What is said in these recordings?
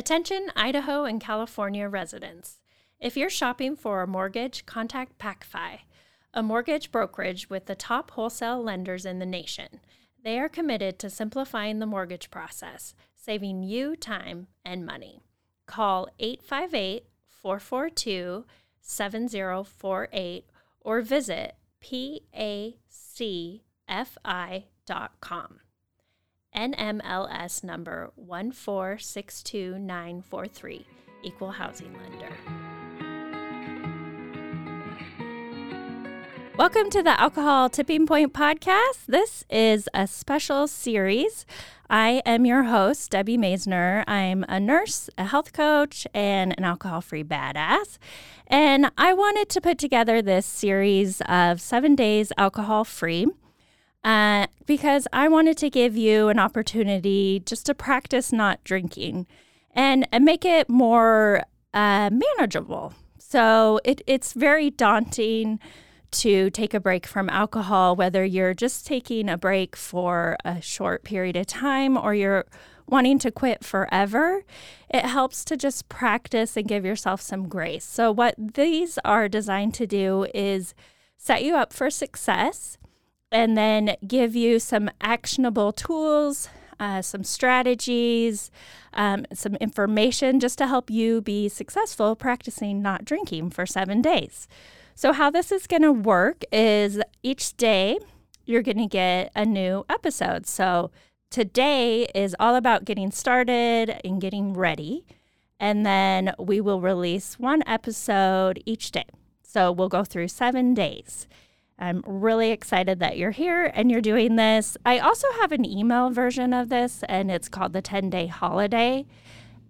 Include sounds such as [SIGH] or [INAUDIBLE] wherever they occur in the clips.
Attention Idaho and California residents. If you're shopping for a mortgage, contact PacFi, a mortgage brokerage with the top wholesale lenders in the nation. They are committed to simplifying the mortgage process, saving you time and money. Call 858 442 7048 or visit pacfi.com. NMLS number 1462943, Equal Housing Lender. Welcome to the Alcohol Tipping Point podcast. This is a special series. I am your host, Debbie Maisner. I'm a nurse, a health coach, and an alcohol free badass. And I wanted to put together this series of seven days alcohol free uh, because I wanted to give you an opportunity just to practice not drinking and, and make it more uh, manageable. So it, it's very daunting to take a break from alcohol, whether you're just taking a break for a short period of time or you're wanting to quit forever, it helps to just practice and give yourself some grace. So, what these are designed to do is set you up for success and then give you some actionable tools, uh, some strategies, um, some information just to help you be successful practicing not drinking for seven days. So, how this is going to work is each day you're going to get a new episode. So, today is all about getting started and getting ready. And then we will release one episode each day. So, we'll go through seven days. I'm really excited that you're here and you're doing this. I also have an email version of this, and it's called the 10 day holiday.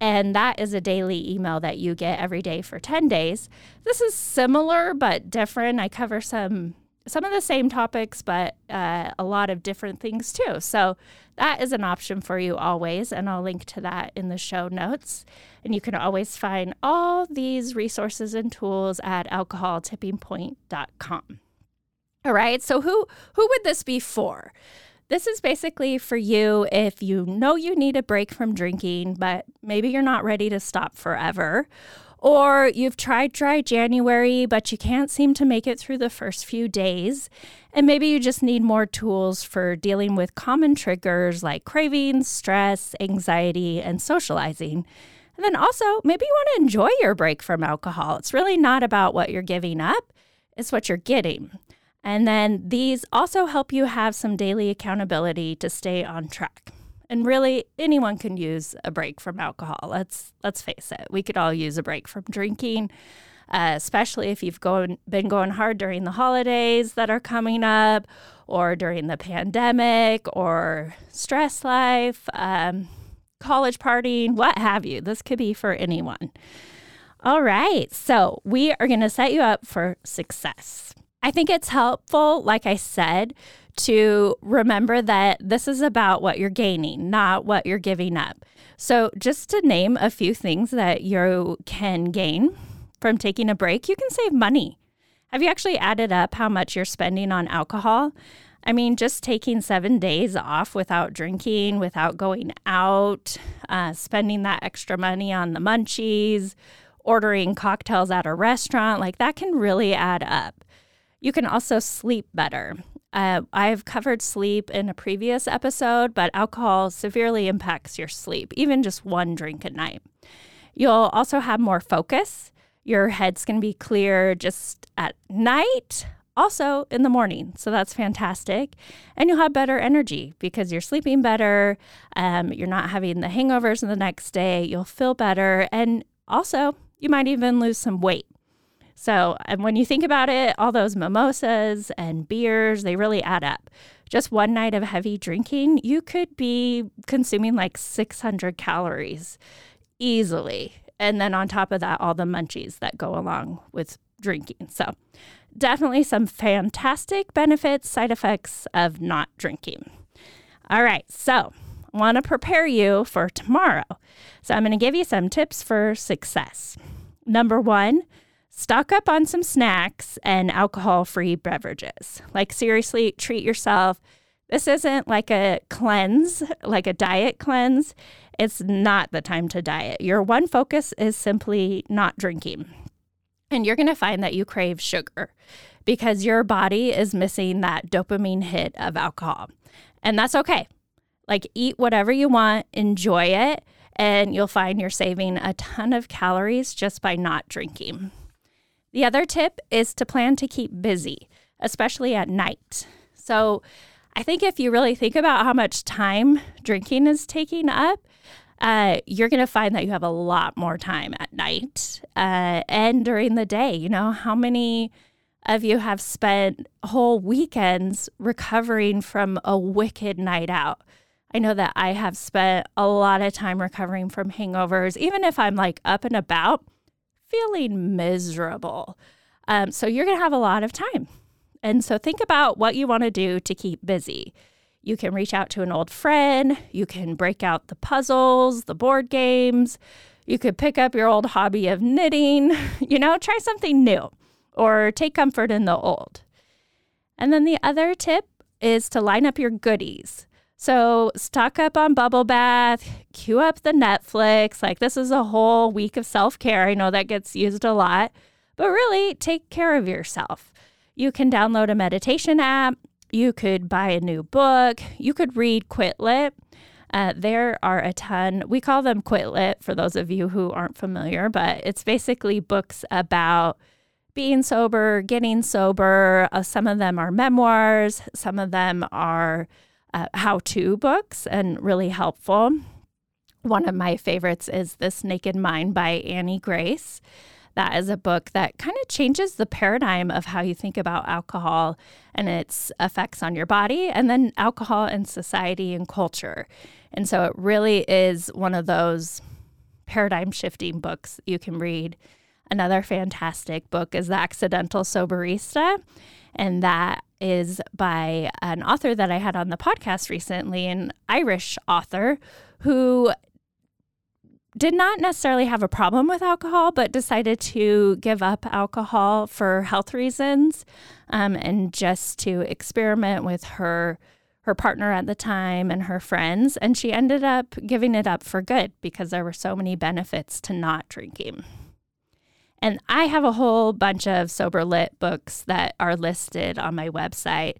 And that is a daily email that you get every day for 10 days. This is similar but different. I cover some some of the same topics, but uh, a lot of different things too. So that is an option for you always, and I'll link to that in the show notes. And you can always find all these resources and tools at alcoholtippingpoint.com. All right. So who who would this be for? This is basically for you if you know you need a break from drinking, but maybe you're not ready to stop forever. Or you've tried dry January, but you can't seem to make it through the first few days. And maybe you just need more tools for dealing with common triggers like cravings, stress, anxiety, and socializing. And then also, maybe you want to enjoy your break from alcohol. It's really not about what you're giving up, it's what you're getting. And then these also help you have some daily accountability to stay on track. And really anyone can use a break from alcohol. Let's let's face it. We could all use a break from drinking. Uh, especially if you've going, been going hard during the holidays that are coming up, or during the pandemic, or stress life, um, college partying, what have you. This could be for anyone. All right, so we are going to set you up for success. I think it's helpful, like I said, to remember that this is about what you're gaining, not what you're giving up. So, just to name a few things that you can gain from taking a break, you can save money. Have you actually added up how much you're spending on alcohol? I mean, just taking seven days off without drinking, without going out, uh, spending that extra money on the munchies, ordering cocktails at a restaurant, like that can really add up. You can also sleep better. Uh, I've covered sleep in a previous episode, but alcohol severely impacts your sleep, even just one drink at night. You'll also have more focus. Your head's going to be clear just at night, also in the morning. So that's fantastic. And you'll have better energy because you're sleeping better. Um, you're not having the hangovers the next day. You'll feel better. And also, you might even lose some weight. So, and when you think about it, all those mimosas and beers, they really add up. Just one night of heavy drinking, you could be consuming like 600 calories easily. And then on top of that, all the munchies that go along with drinking. So, definitely some fantastic benefits, side effects of not drinking. All right, so I want to prepare you for tomorrow. So, I'm going to give you some tips for success. Number one, stock up on some snacks and alcohol free beverages. Like, seriously, treat yourself. This isn't like a cleanse, like a diet cleanse. it's not the time to diet. Your one focus is simply not drinking. And you're going to find that you crave sugar because your body is missing that dopamine hit of alcohol. And that's okay. Like, eat whatever you want, enjoy it, and you'll find you're saving a ton of calories just by not drinking. The other tip is to plan to keep busy, especially at night. So, I think if you really think about how much time drinking is taking up, uh, you're going to find that you have a lot more time at night uh, and during the day. You know, how many of you have spent whole weekends recovering from a wicked night out? I know that I have spent a lot of time recovering from hangovers, even if I'm like up and about, feeling miserable. Um, so you're going to have a lot of time. And so think about what you want to do to keep busy. You can reach out to an old friend, you can break out the puzzles, the board games, you could pick up your old hobby of knitting, [LAUGHS] you know, try something new or take comfort in the old. And then the other tip is to line up your goodies. So, stock up on bubble bath, queue up the Netflix. Like, this is a whole week of self care. I know that gets used a lot, but really take care of yourself. You can download a meditation app. You could buy a new book. You could read Quit Lit. Uh, there are a ton. We call them Quit Lit for those of you who aren't familiar, but it's basically books about being sober, getting sober. Uh, some of them are memoirs, some of them are uh, how to books and really helpful. One of my favorites is This Naked Mind by Annie Grace. That is a book that kind of changes the paradigm of how you think about alcohol and its effects on your body, and then alcohol and society and culture. And so it really is one of those paradigm shifting books you can read. Another fantastic book is The Accidental Soberista, and that is by an author that I had on the podcast recently, an Irish author who did not necessarily have a problem with alcohol, but decided to give up alcohol for health reasons um, and just to experiment with her her partner at the time and her friends. And she ended up giving it up for good because there were so many benefits to not drinking. And I have a whole bunch of sober lit books that are listed on my website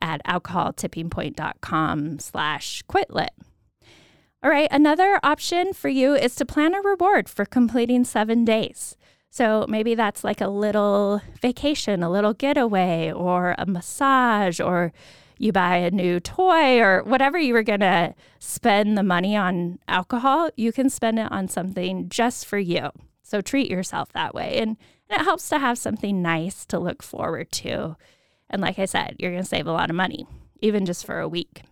at alcoholtippingpoint.com slash quitlit. All right, another option for you is to plan a reward for completing seven days. So maybe that's like a little vacation, a little getaway, or a massage, or you buy a new toy, or whatever you were going to spend the money on alcohol, you can spend it on something just for you. So treat yourself that way. And, and it helps to have something nice to look forward to. And like I said, you're going to save a lot of money, even just for a week.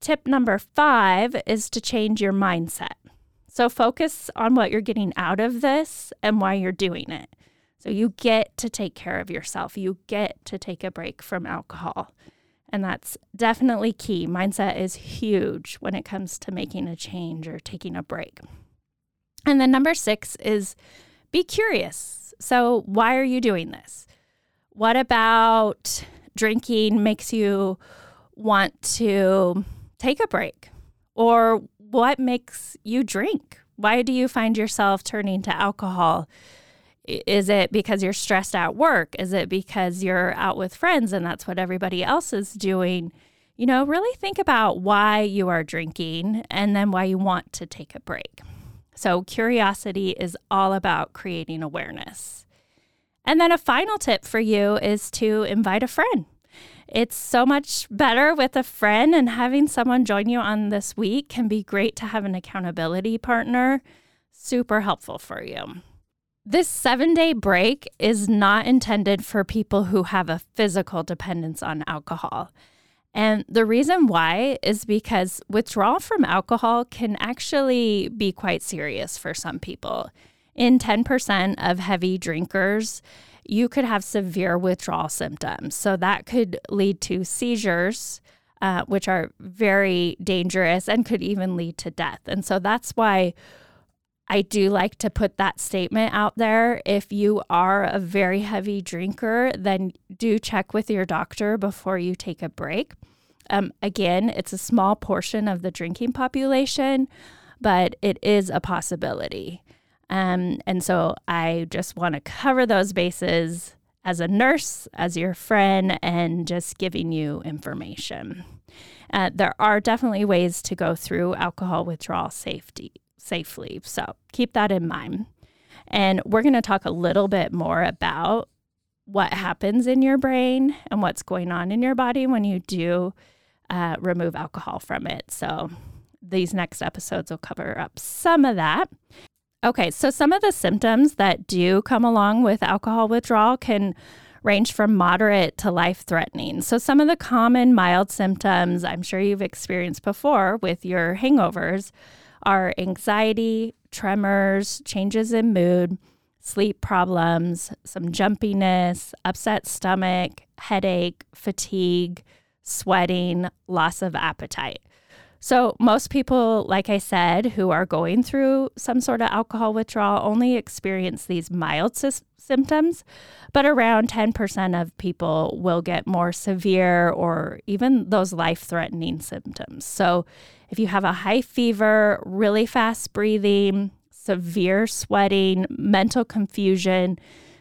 Tip number five is to change your mindset. So focus on what you're getting out of this and why you're doing it. So you get to take care of yourself. You get to take a break from alcohol. And that's definitely key. Mindset is huge when it comes to making a change or taking a break. And then number six is be curious. So, why are you doing this? What about drinking makes you want to take a break? Or what makes you drink? Why do you find yourself turning to alcohol? Is it because you're stressed at work? Is it because you're out with friends and that's what everybody else is doing? You know, really think about why you are drinking and then why you want to take a break. So, curiosity is all about creating awareness. And then a final tip for you is to invite a friend. It's so much better with a friend, and having someone join you on this week can be great to have an accountability partner. Super helpful for you. This seven day break is not intended for people who have a physical dependence on alcohol. And the reason why is because withdrawal from alcohol can actually be quite serious for some people. In 10% of heavy drinkers, you could have severe withdrawal symptoms. So that could lead to seizures, uh, which are very dangerous and could even lead to death. And so that's why I do like to put that statement out there. If you are a very heavy drinker, then do check with your doctor before you take a break. Um, again, it's a small portion of the drinking population, but it is a possibility. Um, and so I just want to cover those bases as a nurse, as your friend, and just giving you information. Uh, there are definitely ways to go through alcohol withdrawal safety safely. So keep that in mind. And we're going to talk a little bit more about what happens in your brain and what's going on in your body when you do uh, remove alcohol from it. So these next episodes will cover up some of that. Okay, so some of the symptoms that do come along with alcohol withdrawal can range from moderate to life threatening. So, some of the common mild symptoms I'm sure you've experienced before with your hangovers are anxiety, tremors, changes in mood, sleep problems, some jumpiness, upset stomach, headache, fatigue, sweating, loss of appetite. So, most people, like I said, who are going through some sort of alcohol withdrawal only experience these mild sy- symptoms, but around 10% of people will get more severe or even those life threatening symptoms. So, if you have a high fever, really fast breathing, severe sweating, mental confusion,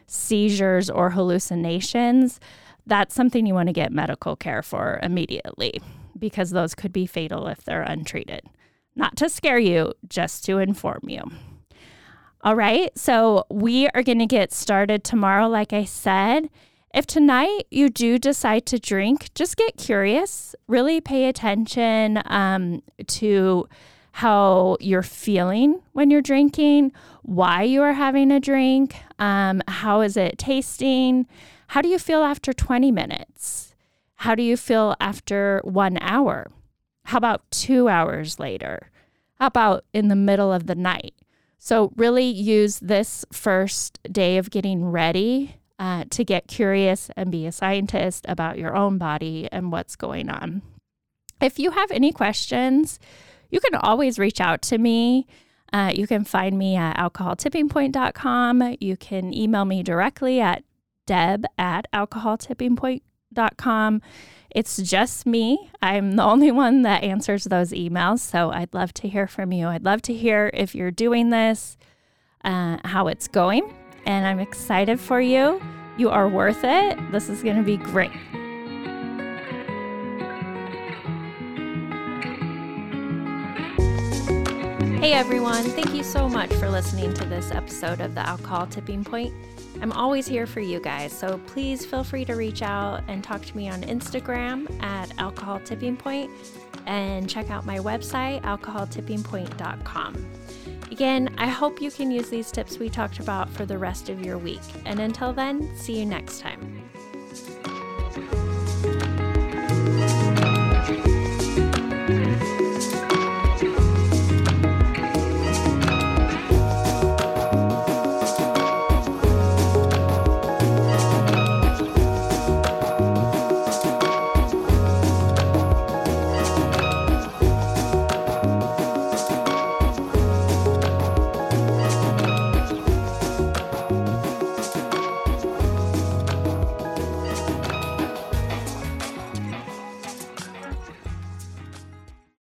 seizures, or hallucinations, that's something you want to get medical care for immediately because those could be fatal if they're untreated. Not to scare you, just to inform you. All right, so we are going to get started tomorrow, like I said. If tonight you do decide to drink, just get curious, really pay attention um, to how you're feeling when you're drinking, why you are having a drink, um, how is it tasting, how do you feel after 20 minutes? How do you feel after one hour? How about two hours later? How about in the middle of the night? So, really use this first day of getting ready uh, to get curious and be a scientist about your own body and what's going on. If you have any questions, you can always reach out to me. Uh, you can find me at alcoholtippingpoint.com. You can email me directly at deb at alcoholtippingpoint.com It's just me. I'm the only one that answers those emails. So I'd love to hear from you. I'd love to hear if you're doing this, uh, how it's going. And I'm excited for you. You are worth it. This is going to be great. Hey everyone, thank you so much for listening to this episode of the Alcohol Tipping Point. I'm always here for you guys, so please feel free to reach out and talk to me on Instagram at Alcohol Tipping Point and check out my website, alcoholtippingpoint.com. Again, I hope you can use these tips we talked about for the rest of your week. And until then, see you next time.